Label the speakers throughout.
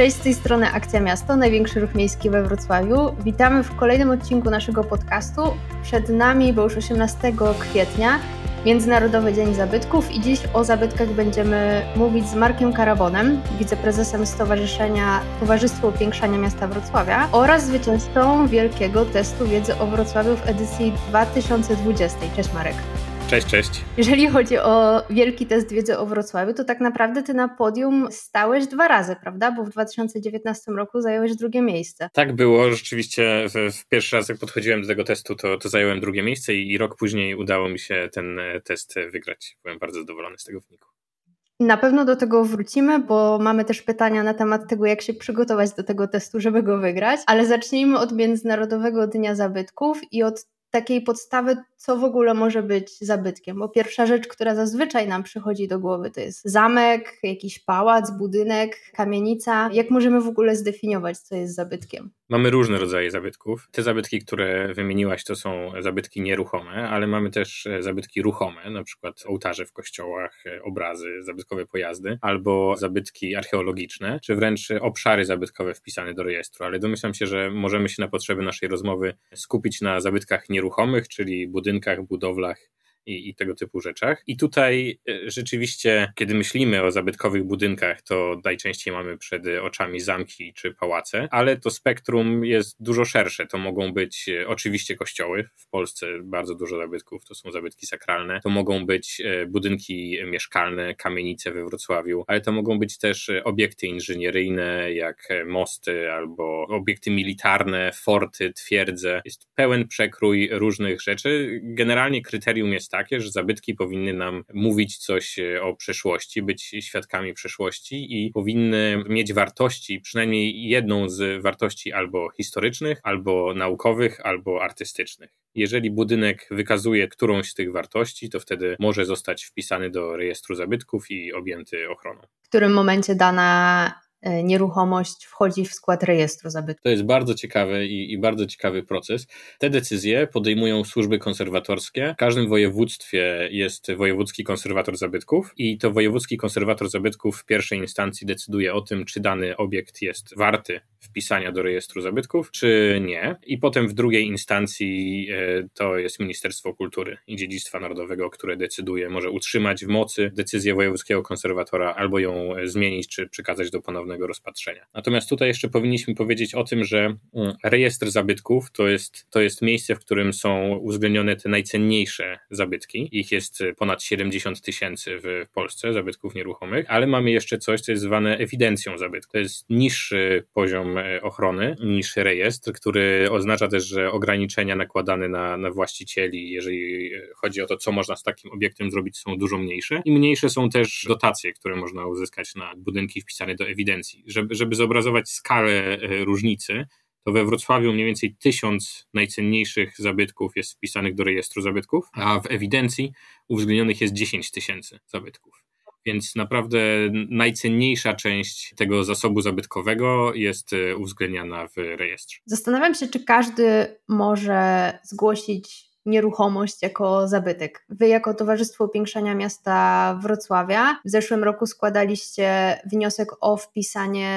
Speaker 1: Cześć, z tej strony Akcja Miasto, największy ruch miejski we Wrocławiu. Witamy w kolejnym odcinku naszego podcastu. Przed nami, bo już 18 kwietnia, Międzynarodowy Dzień Zabytków i dziś o zabytkach będziemy mówić z Markiem Karabonem, wiceprezesem Stowarzyszenia Towarzystwo Upiększania Miasta Wrocławia oraz zwycięzcą wielkiego testu wiedzy o Wrocławiu w edycji 2020. Cześć Marek.
Speaker 2: Cześć, cześć.
Speaker 1: Jeżeli chodzi o wielki test wiedzy o Wrocławiu, to tak naprawdę ty na podium stałeś dwa razy, prawda? Bo w 2019 roku zająłeś drugie miejsce.
Speaker 2: Tak było, rzeczywiście w, w pierwszy raz jak podchodziłem do tego testu, to, to zająłem drugie miejsce i, i rok później udało mi się ten e, test wygrać. Byłem bardzo zadowolony z tego wyniku.
Speaker 1: Na pewno do tego wrócimy, bo mamy też pytania na temat tego, jak się przygotować do tego testu, żeby go wygrać. Ale zacznijmy od Międzynarodowego Dnia Zabytków i od takiej podstawy, co w ogóle może być zabytkiem. Bo pierwsza rzecz, która zazwyczaj nam przychodzi do głowy, to jest zamek, jakiś pałac, budynek, kamienica. Jak możemy w ogóle zdefiniować, co jest zabytkiem?
Speaker 2: Mamy różne rodzaje zabytków. Te zabytki, które wymieniłaś, to są zabytki nieruchome, ale mamy też e, zabytki ruchome, na przykład ołtarze w kościołach, e, obrazy, zabytkowe pojazdy, albo zabytki archeologiczne, czy wręcz obszary zabytkowe wpisane do rejestru. Ale domyślam się, że możemy się na potrzeby naszej rozmowy skupić na zabytkach nieruchomych, czyli budynkach, budowlach i, i, tego typu rzeczach. I tutaj e, rzeczywiście, kiedy myślimy o zabytkowych budynkach, to najczęściej mamy przed oczami zamki czy pałace, ale to spektrum jest dużo szersze. To mogą być e, oczywiście kościoły. W Polsce bardzo dużo zabytków to są zabytki sakralne. To mogą być e, budynki mieszkalne, kamienice we Wrocławiu, ale to mogą być też obiekty inżynieryjne, jak mosty albo obiekty militarne, forty, twierdze. Jest pełen przekrój różnych rzeczy. Generalnie kryterium jest takie, że zabytki powinny nam mówić coś e, o przeszłości, być świadkami przeszłości i powinny mieć wartości, przynajmniej jedną z wartości albo historycznych, albo naukowych, albo artystycznych. Jeżeli budynek wykazuje którąś z tych wartości, to wtedy może zostać wpisany do rejestru zabytków i objęty ochroną.
Speaker 1: W którym momencie dana nieruchomość wchodzi w skład rejestru zabytków.
Speaker 2: To jest bardzo ciekawy i, i, bardzo ciekawy proces. Te decyzje podejmują służby konserwatorskie. W każdym województwie jest wojewódzki konserwator zabytków i to wojewódzki konserwator zabytków w pierwszej instancji decyduje o tym, czy dany obiekt jest warty wpisania do rejestru zabytków, czy nie. I potem w drugiej instancji e, to jest Ministerstwo Kultury i Dziedzictwa Narodowego, które decyduje, może utrzymać w mocy decyzję wojewódzkiego konserwatora albo ją zmienić, czy przekazać do ponownego rozpatrzenia. Natomiast tutaj jeszcze powinniśmy powiedzieć o tym, że mm, rejestr zabytków to jest, to jest miejsce, w którym są uwzględnione te najcenniejsze zabytki. Ich jest ponad 70 tysięcy w Polsce, zabytków nieruchomych, ale mamy jeszcze coś, co jest zwane ewidencją zabytków. To jest niższy poziom e, ochrony niż rejestr, który oznacza też, że ograniczenia nakładane na, na właścicieli, jeżeli chodzi o to, co można z takim obiektem zrobić, są dużo mniejsze. I mniejsze są też dotacje, które można uzyskać na budynki wpisane do ewidencji żeby, żeby zobrazować skalę e, różnicy, to we Wrocławiu mniej więcej tysiąc najcenniejszych zabytków jest wpisanych do rejestru zabytków, a w ewidencji uwzględnionych jest 10 tysięcy zabytków. Więc naprawdę najcenniejsza część tego zasobu zabytkowego jest e, uwzględniana w rejestrze.
Speaker 1: Zastanawiam się, czy każdy może zgłosić nieruchomość jako zabytek. Wy jako Towarzystwo Upiększania Miasta Wrocławia w zeszłym roku składaliście wniosek o wpisanie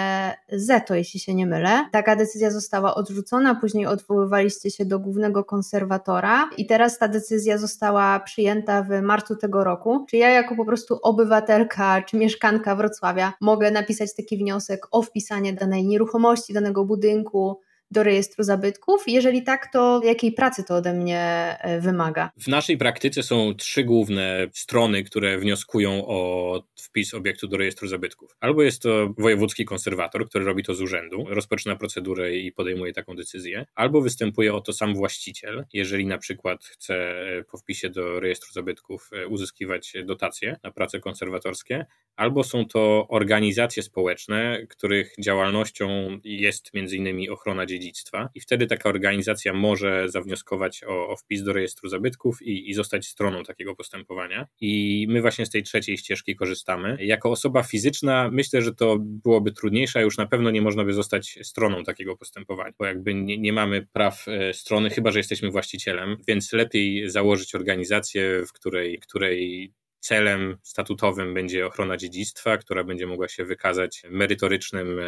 Speaker 1: ZETO, jeśli się nie mylę. Taka decyzja została odrzucona, później odwoływaliście się do głównego konserwatora i teraz ta decyzja została przyjęta w marcu tego roku. Czy ja jako po prostu obywatelka czy mieszkanka Wrocławia mogę napisać taki wniosek o wpisanie danej nieruchomości, danego budynku, do rejestru zabytków? Jeżeli tak, to jakiej pracy to ode mnie e, wymaga?
Speaker 2: W naszej praktyce są trzy główne strony, które wnioskują o wpis obiektu do rejestru zabytków. Albo jest to wojewódzki konserwator, który robi to z urzędu, rozpoczyna procedurę i podejmuje taką decyzję, albo występuje o to sam właściciel, jeżeli na przykład chce e, po wpisie do rejestru zabytków e, uzyskiwać dotacje na prace konserwatorskie, albo są to organizacje społeczne, których działalnością jest m.in. ochrona dziedzictwa dziedzictwa i wtedy taka organizacja może zawnioskować o, o wpis do rejestru zabytków i, i zostać stroną takiego postępowania. I my właśnie z tej trzeciej ścieżki korzystamy. Jako osoba fizyczna myślę, że to byłoby trudniejsze, a już na pewno nie można by zostać stroną takiego postępowania, bo jakby nie, nie mamy praw e, strony, chyba że jesteśmy właścicielem, więc lepiej założyć organizację, w której, której celem statutowym będzie ochrona dziedzictwa, która będzie mogła się wykazać merytorycznym e,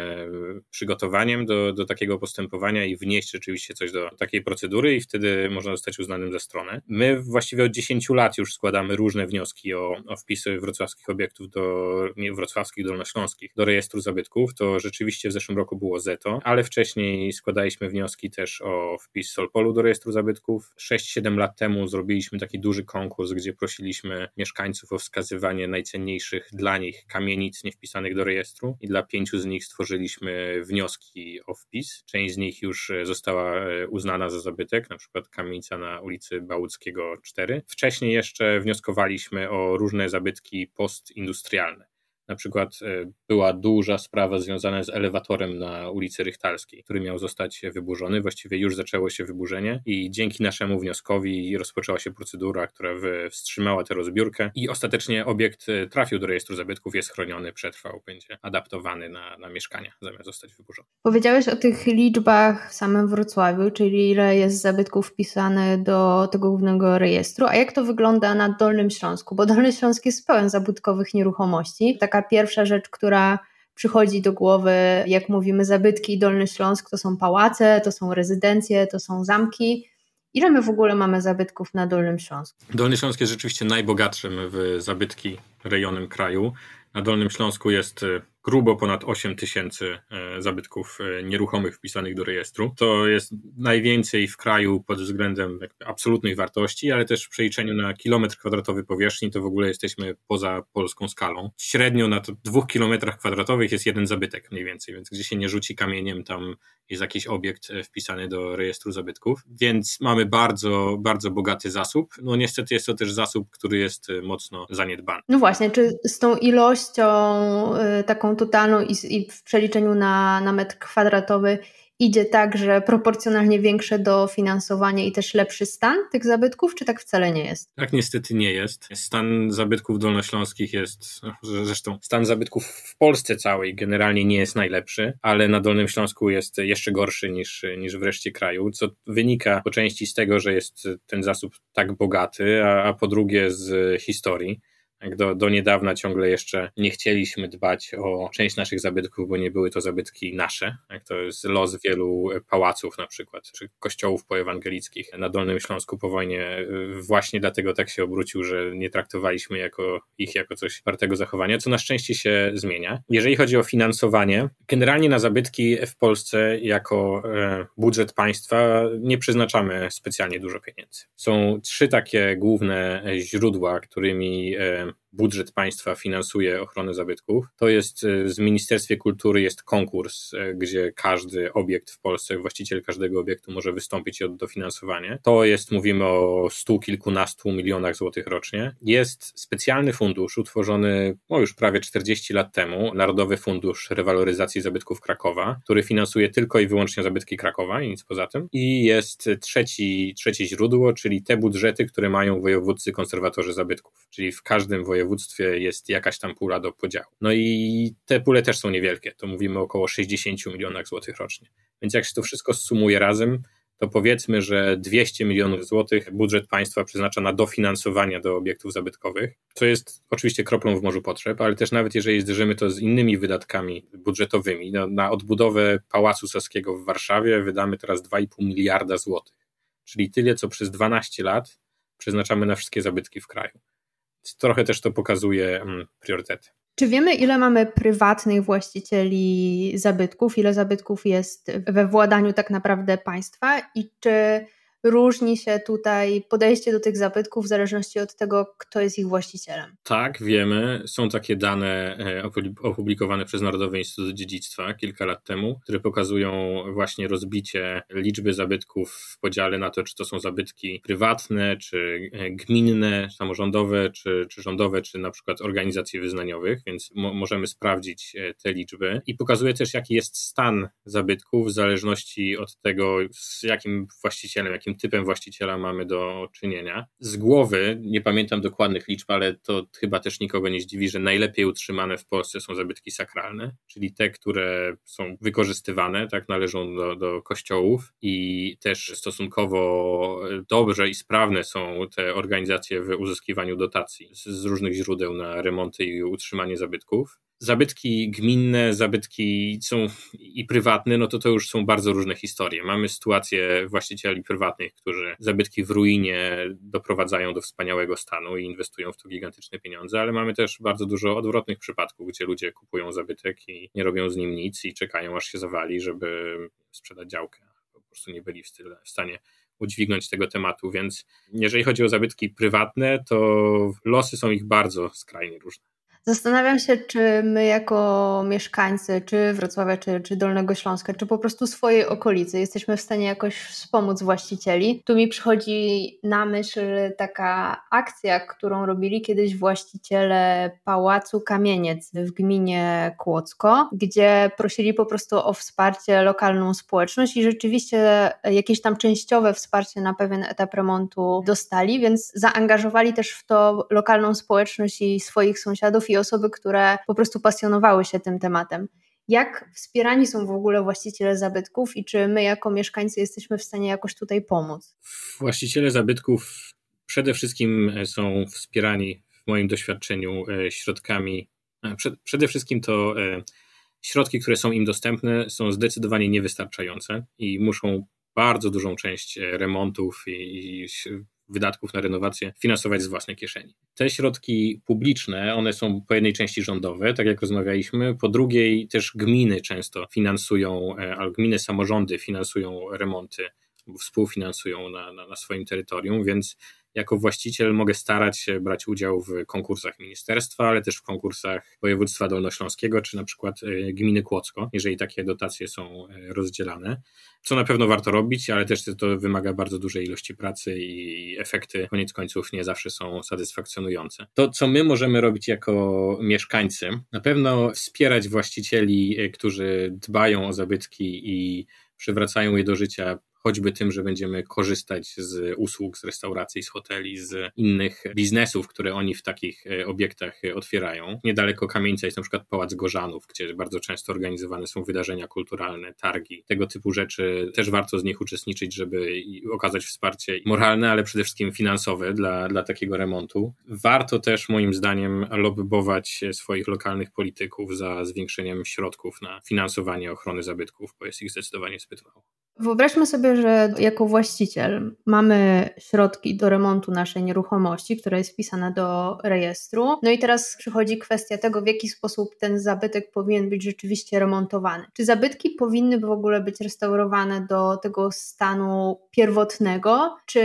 Speaker 2: przygotowaniem do, do takiego postępowania i wnieść rzeczywiście coś do takiej procedury i wtedy można zostać uznanym za stronę. My właściwie od 10 lat już składamy różne wnioski o, o wpisy wrocławskich obiektów do, nie wrocławskich, dolnośląskich, do rejestru zabytków. To rzeczywiście w zeszłym roku było ZETO, ale wcześniej składaliśmy wnioski też o wpis Solpolu do rejestru zabytków. 6-7 lat temu zrobiliśmy taki duży konkurs, gdzie prosiliśmy mieszkańców o wskazywanie najcenniejszych dla nich kamienic niewpisanych do rejestru i dla pięciu z nich stworzyliśmy wnioski o wpis. Część z nich już została e, uznana za zabytek, na przykład kamienica na ulicy Bałuckiego 4. Wcześniej jeszcze wnioskowaliśmy o różne zabytki postindustrialne. Na przykład e, była duża sprawa związana z elewatorem na ulicy Rychtalskiej, który miał zostać wyburzony. Właściwie już zaczęło się wyburzenie i dzięki naszemu wnioskowi rozpoczęła się procedura, która wstrzymała tę rozbiórkę i ostatecznie obiekt e, trafił do rejestru zabytków, jest chroniony, przetrwał, będzie adaptowany na, na mieszkania, zamiast zostać wyburzony.
Speaker 1: Powiedziałeś o tych liczbach w samym Wrocławiu, czyli ile jest zabytków wpisane do tego głównego rejestru, a jak to wygląda na Dolnym Śląsku, bo Dolny Śląsk jest pełen zabytkowych nieruchomości. Taka taka pierwsza rzecz, która przychodzi do głowy, jak mówimy zabytki Dolny Śląsk, to są pałace, to są rezydencje, to są zamki. Ile my w ogóle mamy zabytków na Dolnym Śląsku?
Speaker 2: Dolny Śląsk jest rzeczywiście najbogatszym w zabytki rejonem kraju. Na Dolnym Śląsku jest grubo ponad 8 tysięcy e, zabytków e, nieruchomych wpisanych do rejestru. To jest najwięcej w kraju pod względem absolutnej wartości, ale też w przeliczeniu na kilometr kwadratowy powierzchni to w ogóle jesteśmy poza polską skalą. Średnio na dwóch kilometrach kwadratowych jest jeden zabytek mniej więcej, więc gdzie się nie rzuci kamieniem, tam jest jakiś obiekt e, wpisany do rejestru zabytków, więc mamy bardzo, bardzo bogaty zasób. No niestety jest to też zasób, który jest mocno zaniedbany.
Speaker 1: No właśnie, czy z tą ilością taką totalną i, i w przeliczeniu na, na metr kwadratowy idzie tak, że proporcjonalnie większe dofinansowanie i też lepszy stan tych zabytków, czy tak wcale nie jest?
Speaker 2: Tak niestety nie jest. Stan zabytków dolnośląskich jest, zresztą stan zabytków w Polsce całej generalnie nie jest najlepszy, ale na Dolnym Śląsku jest jeszcze gorszy niż, niż w reszcie kraju, co wynika po części z tego, że jest ten zasób tak bogaty, a, a po drugie z historii. Do, do niedawna ciągle jeszcze nie chcieliśmy dbać o część naszych zabytków, bo nie były to zabytki nasze. To jest los wielu pałaców na przykład, czy kościołów poewangelickich na Dolnym Śląsku po wojnie. Właśnie dlatego tak się obrócił, że nie traktowaliśmy jako, ich jako coś wartego zachowania, co na szczęście się zmienia. Jeżeli chodzi o finansowanie, generalnie na zabytki w Polsce jako e, budżet państwa nie przeznaczamy specjalnie dużo pieniędzy. Są trzy takie główne źródła, którymi e, budżet państwa finansuje ochronę zabytków. To jest e, z Ministerstwie Kultury jest konkurs, e, gdzie każdy obiekt w Polsce, właściciel każdego obiektu może wystąpić o dofinansowanie. To jest, mówimy o stu kilkunastu milionach złotych rocznie. Jest specjalny fundusz utworzony no już prawie 40 lat temu, Narodowy Fundusz Rewaloryzacji Zabytków Krakowa, który finansuje tylko i wyłącznie zabytki Krakowa i nic poza tym. I jest trzeci, trzecie źródło, czyli te budżety, które mają wojewódzcy konserwatorzy zabytków, czyli w każdym województwie województwie jest jakaś tam pula do podziału. No i te pule też są niewielkie, to mówimy około 60 milionach złotych rocznie. Więc jak się to wszystko sumuje razem, to powiedzmy, że 200 milionów złotych budżet państwa przeznacza na dofinansowanie do obiektów zabytkowych, co jest oczywiście kroplą w morzu potrzeb, ale też nawet jeżeli zderzymy to z innymi wydatkami budżetowymi, no, na odbudowę Pałacu Saskiego w Warszawie wydamy teraz 2,5 miliarda złotych, czyli tyle, co przez 12 lat przeznaczamy na wszystkie zabytki w kraju trochę też to pokazuje mm, priorytety.
Speaker 1: Czy wiemy, ile mamy prywatnych właścicieli zabytków, ile zabytków jest we władaniu tak naprawdę państwa i czy różni się tutaj podejście do tych zabytków w zależności od tego, kto jest ich właścicielem.
Speaker 2: Tak, wiemy. Są takie dane e, opublikowane przez Narodowy Instytut Dziedzictwa kilka lat temu, które pokazują właśnie rozbicie liczby zabytków w podziale na to, czy to są zabytki prywatne, czy e, gminne, samorządowe, czy, czy rządowe, czy na przykład organizacji wyznaniowych, więc mo możemy sprawdzić e, te liczby. I pokazuje też, jaki jest stan zabytków w zależności od tego, z jakim właścicielem, jakim jakim typem właściciela mamy do czynienia. Z głowy, nie pamiętam dokładnych liczb, ale to chyba też nikogo nie zdziwi, że najlepiej utrzymane w Polsce są zabytki sakralne, czyli te, które są wykorzystywane, tak, należą do, do kościołów i też stosunkowo dobrze i sprawne są te organizacje w uzyskiwaniu dotacji z, z różnych źródeł na remonty i utrzymanie zabytków zabytki gminne, zabytki są i prywatne, no to to już są bardzo różne historie. Mamy sytuację właścicieli prywatnych, którzy zabytki w ruinie doprowadzają do wspaniałego stanu i inwestują w to gigantyczne pieniądze, ale mamy też bardzo dużo odwrotnych przypadków, gdzie ludzie kupują zabytek i nie robią z nim nic i czekają aż się zawali, żeby sprzedać działkę. Po prostu nie byli w stanie udźwignąć tego tematu, więc jeżeli chodzi o zabytki prywatne, to losy są ich bardzo skrajnie różne.
Speaker 1: Zastanawiam się, czy my jako mieszkańcy, czy Wrocławia, czy, czy Dolnego Śląska, czy po prostu swojej okolicy jesteśmy w stanie jakoś wspomóc właścicieli. Tu mi przychodzi na myśl taka akcja, którą robili kiedyś właściciele Pałacu Kamieniec w gminie Kłodzko, gdzie prosili po prostu o wsparcie lokalną społeczność i rzeczywiście jakieś tam częściowe wsparcie na pewien etap remontu dostali, więc zaangażowali też w to lokalną społeczność i swoich sąsiadów i osoby, które po prostu pasjonowały się tym tematem. Jak wspierani są w ogóle właściciele zabytków i czy my jako mieszkańcy jesteśmy w stanie jakoś tutaj pomóc?
Speaker 2: Właściciele zabytków przede wszystkim są wspierani w moim doświadczeniu e, środkami. E, przede wszystkim to e, środki, które są im dostępne, są zdecydowanie niewystarczające i muszą bardzo dużą część remontów i wydatków na renowację finansować z własnej kieszeni. Te środki publiczne, one są po jednej części rządowe, tak jak rozmawialiśmy, po drugiej też gminy często finansują, e, albo gminy, samorządy finansują remonty, współfinansują na, na, na swoim terytorium, więc jako właściciel mogę starać się brać udział w konkursach ministerstwa, ale też w konkursach województwa dolnośląskiego, czy na przykład e, gminy Kłodzko, jeżeli takie dotacje są e, rozdzielane. Co na pewno warto robić, ale też to wymaga bardzo dużej ilości pracy i efekty koniec końców nie zawsze są satysfakcjonujące. To, co my możemy robić jako mieszkańcy, na pewno wspierać właścicieli, e, którzy dbają o zabytki i przywracają je do życia choćby tym, że będziemy korzystać z usług, z restauracji, z hoteli, z innych biznesów, które oni w takich e, obiektach e, otwierają. Niedaleko Kamieńca jest na przykład Pałac Gorzanów, gdzie bardzo często organizowane są wydarzenia kulturalne, targi, tego typu rzeczy. Też warto z nich uczestniczyć, żeby okazać wsparcie moralne, ale przede wszystkim finansowe dla, dla takiego remontu. Warto też moim zdaniem lobbować swoich lokalnych polityków za zwiększeniem środków na finansowanie ochrony zabytków, bo jest ich zdecydowanie zbyt mało.
Speaker 1: Wyobraźmy sobie, że jako właściciel mamy środki do remontu naszej nieruchomości, która jest wpisana do rejestru. No i teraz przychodzi kwestia tego, w jaki sposób ten zabytek powinien być rzeczywiście remontowany. Czy zabytki powinny w ogóle być restaurowane do tego stanu pierwotnego, czy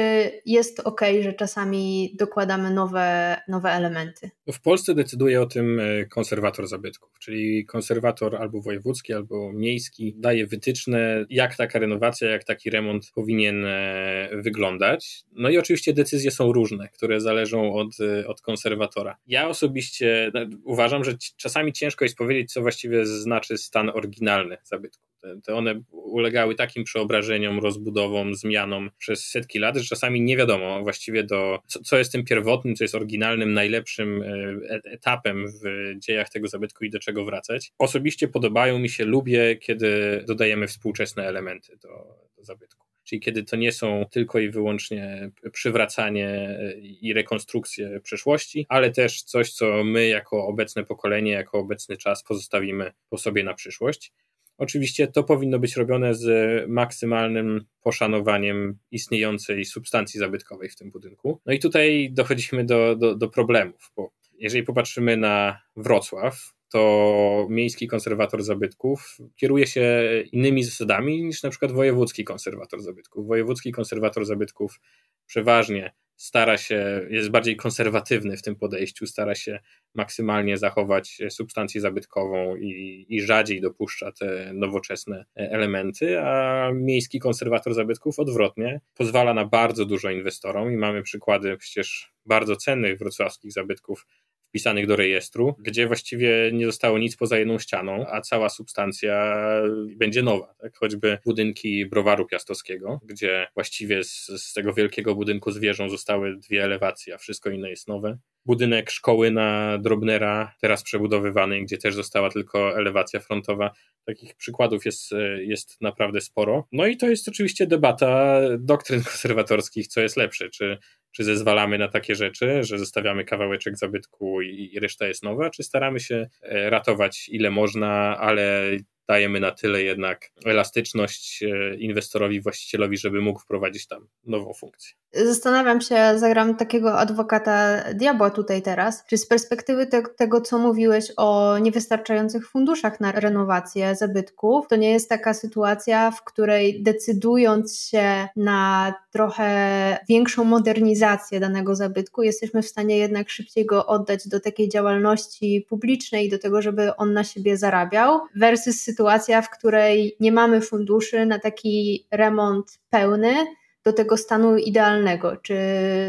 Speaker 1: jest ok, że czasami dokładamy nowe, nowe elementy?
Speaker 2: W Polsce decyduje o tym e, konserwator zabytków, czyli konserwator albo wojewódzki, albo miejski daje wytyczne, jak taka renowacja renowacja, jak taki remont powinien e, wyglądać. No i oczywiście decyzje są różne, które zależą od, e, od konserwatora. Ja osobiście uważam, że czasami ciężko jest powiedzieć, co właściwie znaczy stan oryginalny zabytku. One ulegały takim przeobrażeniom, rozbudowom, zmianom przez setki lat, że czasami nie wiadomo właściwie do, co, co jest tym pierwotnym, co jest oryginalnym, najlepszym e, etapem w dziejach tego zabytku i do czego wracać. Osobiście podobają mi się, lubię, kiedy dodajemy współczesne elementy do, do zabytku czyli kiedy to nie są tylko i wyłącznie przywracanie i rekonstrukcje przeszłości, ale też coś, co my jako obecne pokolenie, jako obecny czas pozostawimy po sobie na przyszłość. Oczywiście to powinno być robione z maksymalnym poszanowaniem istniejącej substancji zabytkowej w tym budynku. No i tutaj dochodzimy do, do, do problemów, bo jeżeli popatrzymy na Wrocław, to miejski konserwator zabytków kieruje się innymi zasadami niż na przykład wojewódzki konserwator zabytków. Wojewódzki konserwator zabytków przeważnie stara się, jest bardziej konserwatywny w tym podejściu, stara się maksymalnie zachować substancję zabytkową i, i rzadziej dopuszcza te nowoczesne elementy, a miejski konserwator zabytków odwrotnie pozwala na bardzo dużo inwestorom i mamy przykłady przecież bardzo cennych wrocławskich zabytków wpisanych do rejestru, gdzie właściwie nie zostało nic poza jedną ścianą, a cała substancja będzie nowa. Tak? Choćby budynki browaru piastowskiego, gdzie właściwie z, z tego wielkiego budynku z wieżą zostały dwie elewacje, a wszystko inne jest nowe budynek szkoły na Drobnera, teraz przebudowywany, gdzie też została tylko elewacja frontowa. Takich przykładów jest, jest naprawdę sporo. No i to jest oczywiście debata doktryn konserwatorskich, co jest lepsze, czy, czy zezwalamy na takie rzeczy, że zostawiamy kawałeczek zabytku i, i reszta jest nowa, czy staramy się e, ratować ile można, ale dajemy na tyle jednak elastyczność e, inwestorowi, właścicielowi, żeby mógł wprowadzić tam nową funkcję.
Speaker 1: Zastanawiam się, zagram takiego adwokata diabła tutaj teraz, czy z perspektywy te, tego, co mówiłeś o niewystarczających funduszach na renowację zabytków, to nie jest taka sytuacja, w której decydując się na trochę większą modernizację danego zabytku, jesteśmy w stanie jednak szybciej go oddać do takiej działalności publicznej, do tego, żeby on na siebie zarabiał, versus sytuacja, w której nie mamy funduszy na taki remont pełny, do tego stanu idealnego? Czy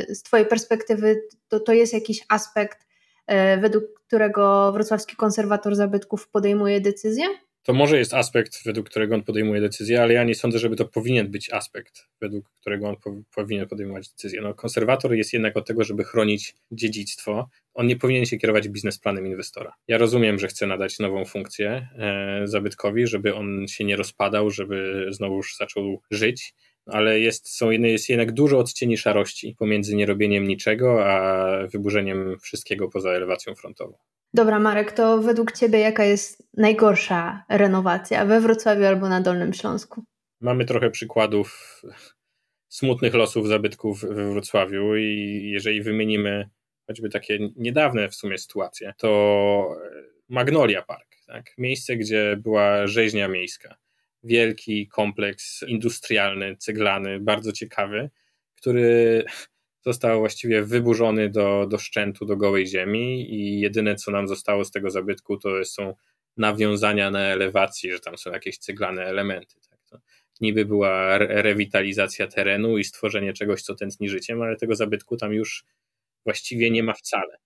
Speaker 1: z Twojej perspektywy to, to jest jakiś aspekt, e, według którego wrocławski konserwator zabytków podejmuje decyzję?
Speaker 2: To może jest aspekt, według którego on podejmuje decyzję, ale ja nie sądzę, żeby to powinien być aspekt, według którego on po, powinien podejmować decyzję. No, konserwator jest jednak od tego, żeby chronić dziedzictwo. On nie powinien się kierować biznesplanem inwestora. Ja rozumiem, że chce nadać nową funkcję e, zabytkowi, żeby on się nie rozpadał, żeby znowu już zaczął żyć, ale jest, są, jest jednak dużo odcieni szarości pomiędzy nierobieniem niczego, a wyburzeniem wszystkiego poza elewacją frontową.
Speaker 1: Dobra, Marek, to według Ciebie jaka jest najgorsza renowacja we Wrocławiu albo na Dolnym Śląsku?
Speaker 2: Mamy trochę przykładów smutnych losów zabytków we Wrocławiu i jeżeli wymienimy choćby takie niedawne w sumie sytuacje, to Magnolia Park, tak? miejsce, gdzie była rzeźnia miejska wielki kompleks industrialny, ceglany, bardzo ciekawy, który został właściwie wyburzony do, do szczętu, do gołej ziemi i jedyne, co nam zostało z tego zabytku, to są nawiązania na elewacji, że tam są jakieś ceglane elementy. Tak? To niby była rewitalizacja terenu i stworzenie czegoś, co tętni życiem, ale tego zabytku tam już właściwie nie ma wcale.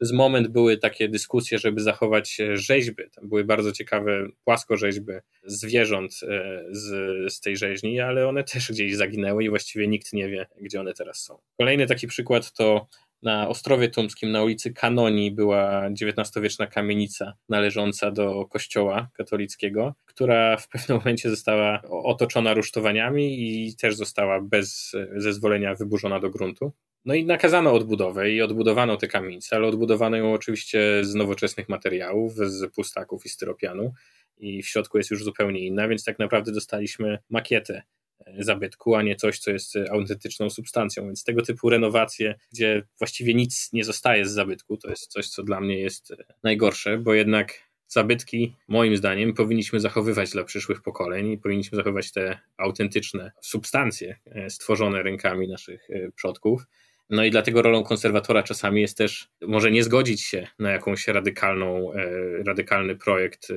Speaker 2: Przez moment były takie dyskusje, żeby zachować e, rzeźby. Tam były bardzo ciekawe płaskorzeźby zwierząt e, z, z tej rzeźni, ale one też gdzieś zaginęły i właściwie nikt nie wie, gdzie one teraz są. Kolejny taki przykład to na Ostrowie Tumskim na ulicy Kanoni była XIX-wieczna kamienica należąca do kościoła katolickiego, która w pewnym momencie została otoczona rusztowaniami i też została bez zezwolenia wyburzona do gruntu. No i nakazano odbudowę i odbudowano tę kamienicę, ale odbudowano ją oczywiście z nowoczesnych materiałów, z pustaków i styropianu i w środku jest już zupełnie inna, więc tak naprawdę dostaliśmy makietę e, zabytku, a nie coś, co jest autentyczną substancją. Więc tego typu renowacje, gdzie właściwie nic nie zostaje z zabytku, to jest coś, co dla mnie jest e, najgorsze, bo jednak zabytki, moim zdaniem, powinniśmy zachowywać dla przyszłych pokoleń i powinniśmy zachowywać te autentyczne substancje e, stworzone rękami naszych przodków no i dlatego rolą konserwatora czasami jest też może nie zgodzić się na jakąś radykalną, e, radykalny projekt e,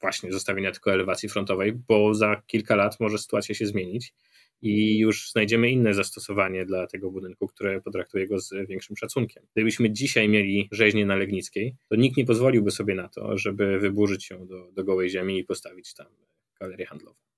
Speaker 2: właśnie zostawienia tylko elewacji frontowej, bo za kilka lat może sytuacja się zmienić i już znajdziemy inne zastosowanie dla tego budynku, które potraktuje go z większym szacunkiem. Gdybyśmy dzisiaj mieli rzeźnię na Legnickiej, to nikt nie pozwoliłby sobie na to, żeby wyburzyć ją do, do gołej ziemi i postawić tam galerię handlową.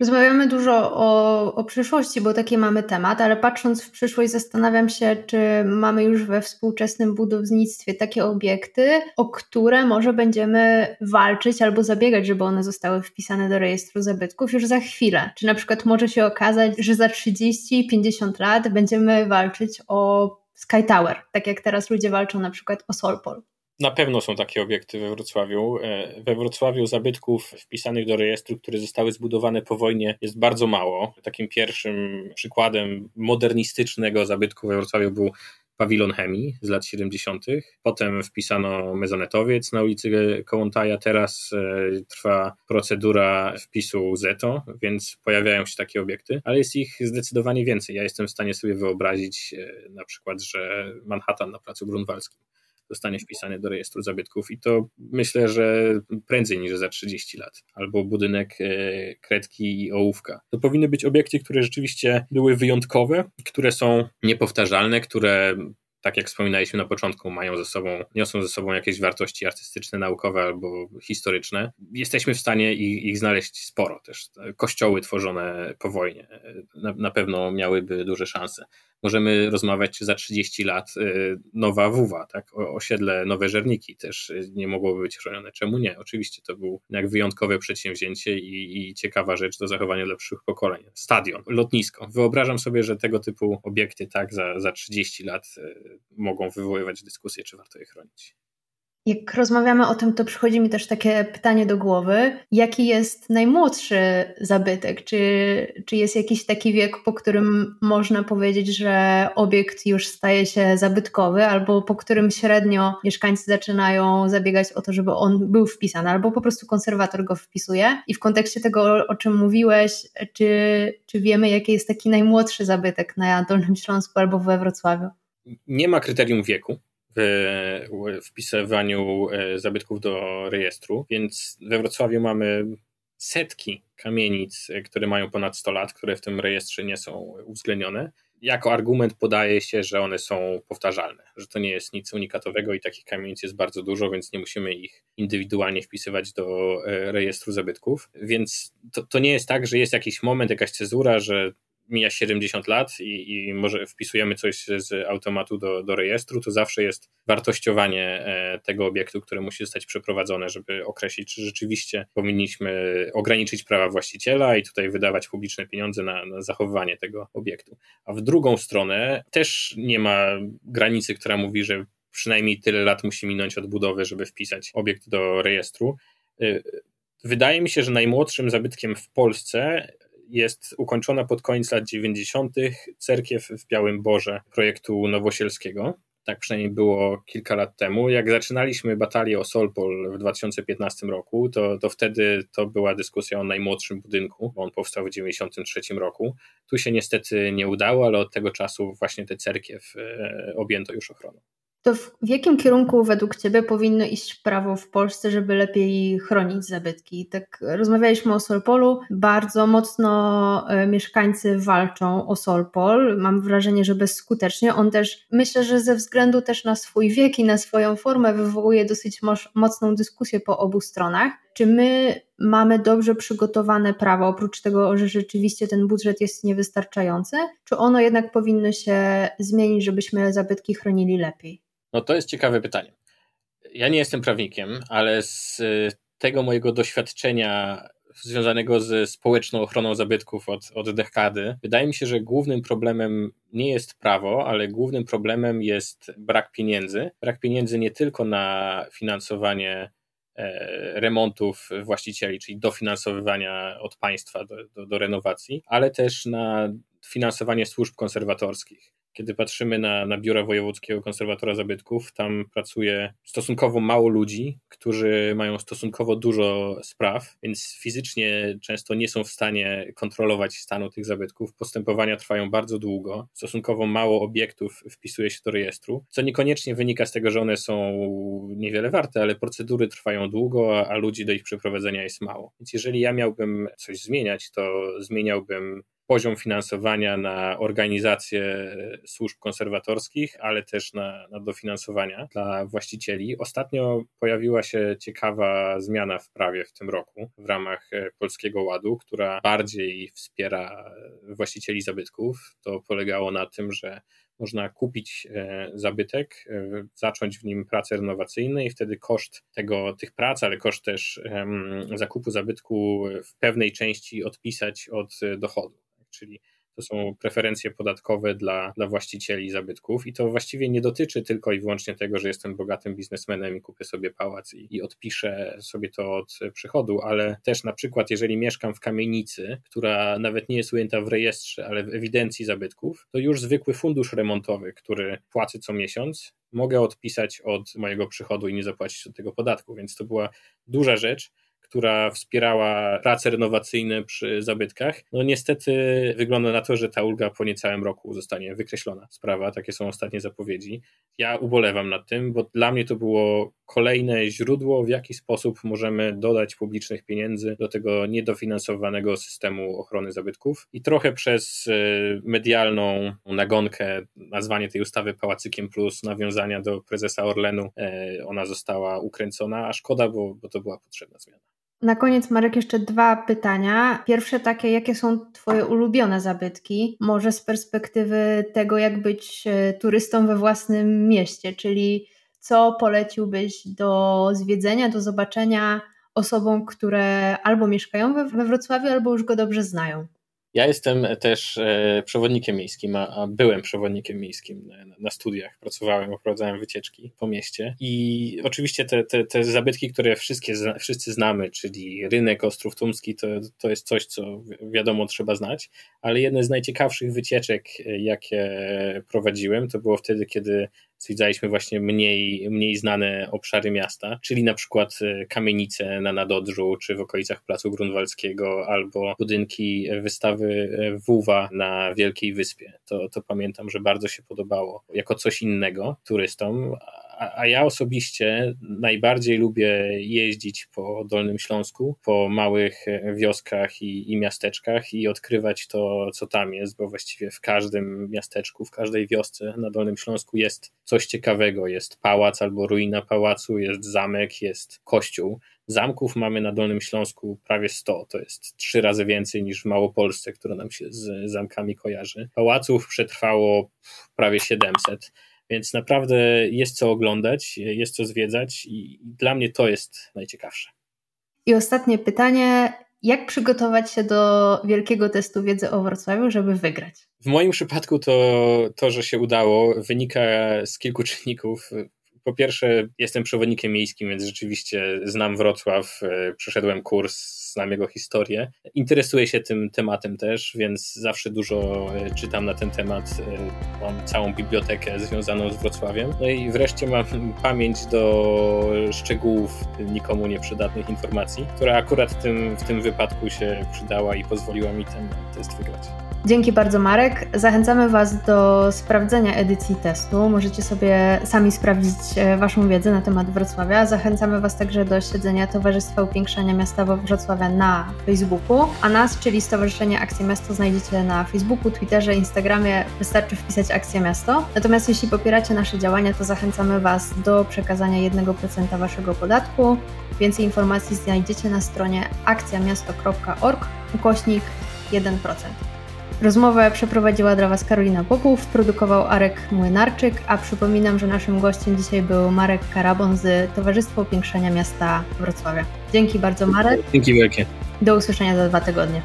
Speaker 1: Rozmawiamy dużo o, o przyszłości, bo taki mamy temat, ale patrząc w przyszłość, zastanawiam się, czy mamy już we współczesnym budownictwie takie obiekty, o które może będziemy walczyć albo zabiegać, żeby one zostały wpisane do rejestru zabytków już za chwilę. Czy na przykład może się okazać, że za 30-50 lat będziemy walczyć o Sky Tower, tak jak teraz ludzie walczą na przykład o Solpol.
Speaker 2: Na pewno są takie obiekty we Wrocławiu. E, we Wrocławiu zabytków wpisanych do rejestru, które zostały zbudowane po wojnie, jest bardzo mało. Takim pierwszym przykładem modernistycznego zabytku we Wrocławiu był pawilon chemii z lat 70. Potem wpisano mezonetowiec na ulicy Kołątaja. Teraz e, trwa procedura wpisu ZETO, więc pojawiają się takie obiekty, ale jest ich zdecydowanie więcej. Ja jestem w stanie sobie wyobrazić e, na przykład, że Manhattan na placu Grunwaldzkim zostanie wpisany do rejestru zabytków i to myślę, że prędzej niż za 30 lat. Albo budynek e, Kredki i Ołówka. To powinny być obiekty, które rzeczywiście były wyjątkowe, które są niepowtarzalne, które tak jak wspominaliśmy na początku, mają ze sobą, niosą ze sobą jakieś wartości artystyczne, naukowe albo historyczne. Jesteśmy w stanie ich, ich znaleźć sporo też. Kościoły tworzone po wojnie na, na pewno miałyby duże szanse możemy rozmawiać, za 30 lat y, nowa WUWA, tak? osiedle Nowe Żerniki też y, nie mogłoby być chronione. Czemu nie? Oczywiście to był jak wyjątkowe przedsięwzięcie i, i ciekawa rzecz do zachowania dla przyszłych pokoleń. Stadion, lotnisko. Wyobrażam sobie, że tego typu obiekty tak za, za 30 lat y, mogą wywoływać dyskusję, czy warto je chronić.
Speaker 1: Jak rozmawiamy o tym, to przychodzi mi też takie pytanie do głowy: jaki jest najmłodszy zabytek? Czy, czy jest jakiś taki wiek, po którym można powiedzieć, że obiekt już staje się zabytkowy, albo po którym średnio mieszkańcy zaczynają zabiegać o to, żeby on był wpisany, albo po prostu konserwator go wpisuje? I w kontekście tego, o czym mówiłeś, czy, czy wiemy, jaki jest taki najmłodszy zabytek na Dolnym Śląsku albo we Wrocławiu?
Speaker 2: Nie ma kryterium wieku wpisywaniu e, zabytków do rejestru, więc we Wrocławiu mamy setki kamienic, e, które mają ponad 100 lat, które w tym rejestrze nie są uwzględnione. Jako argument podaje się, że one są powtarzalne, że to nie jest nic unikatowego i takich kamienic jest bardzo dużo, więc nie musimy ich indywidualnie wpisywać do e, rejestru zabytków. Więc to, to nie jest tak, że jest jakiś moment, jakaś cezura, że mija 70 lat i, i może wpisujemy coś z automatu do, do rejestru, to zawsze jest wartościowanie e, tego obiektu, które musi zostać przeprowadzone, żeby określić, czy rzeczywiście powinniśmy ograniczyć prawa właściciela i tutaj wydawać publiczne pieniądze na, na zachowanie tego obiektu. A w drugą stronę też nie ma granicy, która mówi, że przynajmniej tyle lat musi minąć od budowy, żeby wpisać obiekt do rejestru. E, wydaje mi się, że najmłodszym zabytkiem w Polsce jest ukończona pod koniec lat 90. cerkiew w Białym Borze projektu Nowosielskiego. Tak przynajmniej było kilka lat temu. Jak zaczynaliśmy batalię o Solpol w 2015 roku, to, to wtedy to była dyskusja o najmłodszym budynku, bo on powstał w 1993 roku. Tu się niestety nie udało, ale od tego czasu właśnie tę cerkiew e, objęto już ochroną.
Speaker 1: To w, w jakim kierunku według Ciebie powinno iść prawo w Polsce, żeby lepiej chronić zabytki? Tak rozmawialiśmy o Solpolu, bardzo mocno e, mieszkańcy walczą o Solpol. Mam wrażenie, że bezskutecznie. On też, myślę, że ze względu też na swój wiek i na swoją formę wywołuje dosyć mocną dyskusję po obu stronach. Czy my mamy dobrze przygotowane prawo, oprócz tego, że rzeczywiście ten budżet jest niewystarczający, czy ono jednak powinno się zmienić, żebyśmy zabytki chronili lepiej?
Speaker 2: No to jest ciekawe pytanie. Ja nie jestem prawnikiem, ale z y, tego mojego doświadczenia związanego ze społeczną ochroną zabytków od, od dekady, wydaje mi się, że głównym problemem nie jest prawo, ale głównym problemem jest brak pieniędzy. Brak pieniędzy nie tylko na finansowanie e, remontów właścicieli, czyli dofinansowywania od państwa do, do, do renowacji, ale też na finansowanie służb konserwatorskich. Kiedy patrzymy na, na biura Wojewódzkiego Konserwatora Zabytków, tam pracuje stosunkowo mało ludzi, którzy mają stosunkowo dużo spraw, więc fizycznie często nie są w stanie kontrolować stanu tych zabytków. Postępowania trwają bardzo długo, stosunkowo mało obiektów wpisuje się do rejestru, co niekoniecznie wynika z tego, że one są niewiele warte, ale procedury trwają długo, a, ludzi do ich przeprowadzenia jest mało. Więc jeżeli ja miałbym coś zmieniać, to zmieniałbym poziom finansowania na organizację służb konserwatorskich, ale też na, na dofinansowania dla właścicieli. Ostatnio pojawiła się ciekawa zmiana w prawie w tym roku w ramach e, Polskiego Ładu, która bardziej wspiera właścicieli zabytków. To polegało na tym, że można kupić e, zabytek, e, zacząć w nim prace renowacyjne i wtedy koszt tego, tych prac, ale koszt też zakupu zabytku w pewnej części odpisać od dochodu czyli to są preferencje podatkowe dla, dla właścicieli zabytków i to właściwie nie dotyczy tylko i wyłącznie tego, że jestem bogatym biznesmenem i kupię sobie pałac i, i odpiszę sobie to od przychodu, ale też na przykład jeżeli mieszkam w kamienicy, która nawet nie jest ujęta w rejestrze, ale w ewidencji zabytków, to już zwykły fundusz remontowy, który płacę co miesiąc, mogę odpisać od mojego przychodu i nie zapłacić od tego podatku, więc to była duża rzecz, która wspierała prace renowacyjne przy zabytkach. No niestety wygląda na to, że ta ulga po niecałym roku zostanie wykreślona. Sprawa, takie są ostatnie zapowiedzi. Ja ubolewam nad tym, bo dla mnie to było kolejne źródło, w jaki sposób możemy dodać publicznych pieniędzy do tego niedofinansowanego systemu ochrony zabytków. I trochę przez e, medialną nagonkę, nazwanie tej ustawy Pałacykiem Plus, nawiązania do prezesa Orlenu, e, ona została ukręcona, a szkoda, bo, bo to była potrzebna zmiana.
Speaker 1: Na koniec, Marek, jeszcze dwa pytania. Pierwsze takie, jakie są Twoje ulubione zabytki? Może z perspektywy tego, jak być e, turystą we własnym mieście, czyli co poleciłbyś do zwiedzenia, do zobaczenia osobom, które albo mieszkają we, we Wrocławiu, albo już go dobrze znają?
Speaker 2: Ja jestem też e, przewodnikiem miejskim, a byłem przewodnikiem miejskim na studiach. Pracowałem, oprowadzałem wycieczki po mieście i oczywiście te, te, te zabytki, które wszystkie, wszyscy znamy, czyli rynek Ostrów Tumski, to, to jest coś, co wiadomo trzeba znać, ale jedne z najciekawszych wycieczek, e, jakie prowadziłem, to było wtedy, kiedy zwiedzaliśmy właśnie mniej, mniej znane obszary miasta, czyli na przykład e, kamienice na Nadodrzu, czy w okolicach Placu Grunwaldzkiego, albo budynki wystawy e, WUWA na Wielkiej Wyspie. To, to pamiętam, że bardzo się podobało jako coś innego turystom, a, ja osobiście najbardziej lubię jeździć po Dolnym Śląsku, po małych e, wioskach i, i, miasteczkach i odkrywać to, co tam jest, bo właściwie w każdym miasteczku, w każdej wiosce na Dolnym Śląsku jest coś ciekawego. Jest pałac albo ruina pałacu, jest zamek, jest kościół. Zamków mamy na Dolnym Śląsku prawie 100, to jest trzy razy więcej niż w Małopolsce, która nam się z zamkami kojarzy. Pałaców przetrwało prawie 700. Więc naprawdę jest co oglądać, jest co zwiedzać i dla mnie to jest najciekawsze.
Speaker 1: I ostatnie pytanie. Jak przygotować się do wielkiego testu wiedzy o Wrocławiu, żeby wygrać?
Speaker 2: W moim przypadku to, to, że się udało, wynika z kilku czynników. Po pierwsze, jestem przewodnikiem miejskim, więc rzeczywiście znam Wrocław, przeszedłem kurs, znam jego historię. Interesuję się tym tematem też, więc zawsze dużo e, czytam na ten temat. E, mam całą bibliotekę związaną z Wrocławiem. No i wreszcie mam pamięć do szczegółów nikomu nieprzydatnych informacji, która akurat tym, w tym wypadku się przydała i pozwoliła mi ten test wygrać.
Speaker 1: Dzięki bardzo Marek. Zachęcamy Was do sprawdzenia edycji testu. Możecie sobie sami sprawdzić e, Waszą wiedzę na temat Wrocławia. Zachęcamy Was także do śledzenia Towarzystwa Upiększania Miasta Na Facebooku, a nas, czyli Stowarzyszenie Akcja Miasto znajdziecie na Facebooku, Twitterze, Instagramie. Wystarczy wpisać Akcja Miasto. Natomiast jeśli popieracie nasze działania, to zachęcamy Was do przekazania 1% Waszego podatku. Więcej informacji znajdziecie na stronie akcjamiasto.org ukośnik 1%. Rozmowę przeprowadziła dla Was Karolina Popów, produkował Arek Młynarczyk, a przypominam, że naszym gościem dzisiaj był Marek Karabon z Towarzystwa Upiększania Miasta Wrocławia. Dzięki bardzo Marek.
Speaker 2: Dzięki wielkie.
Speaker 1: Do usłyszenia za dwa tygodnie.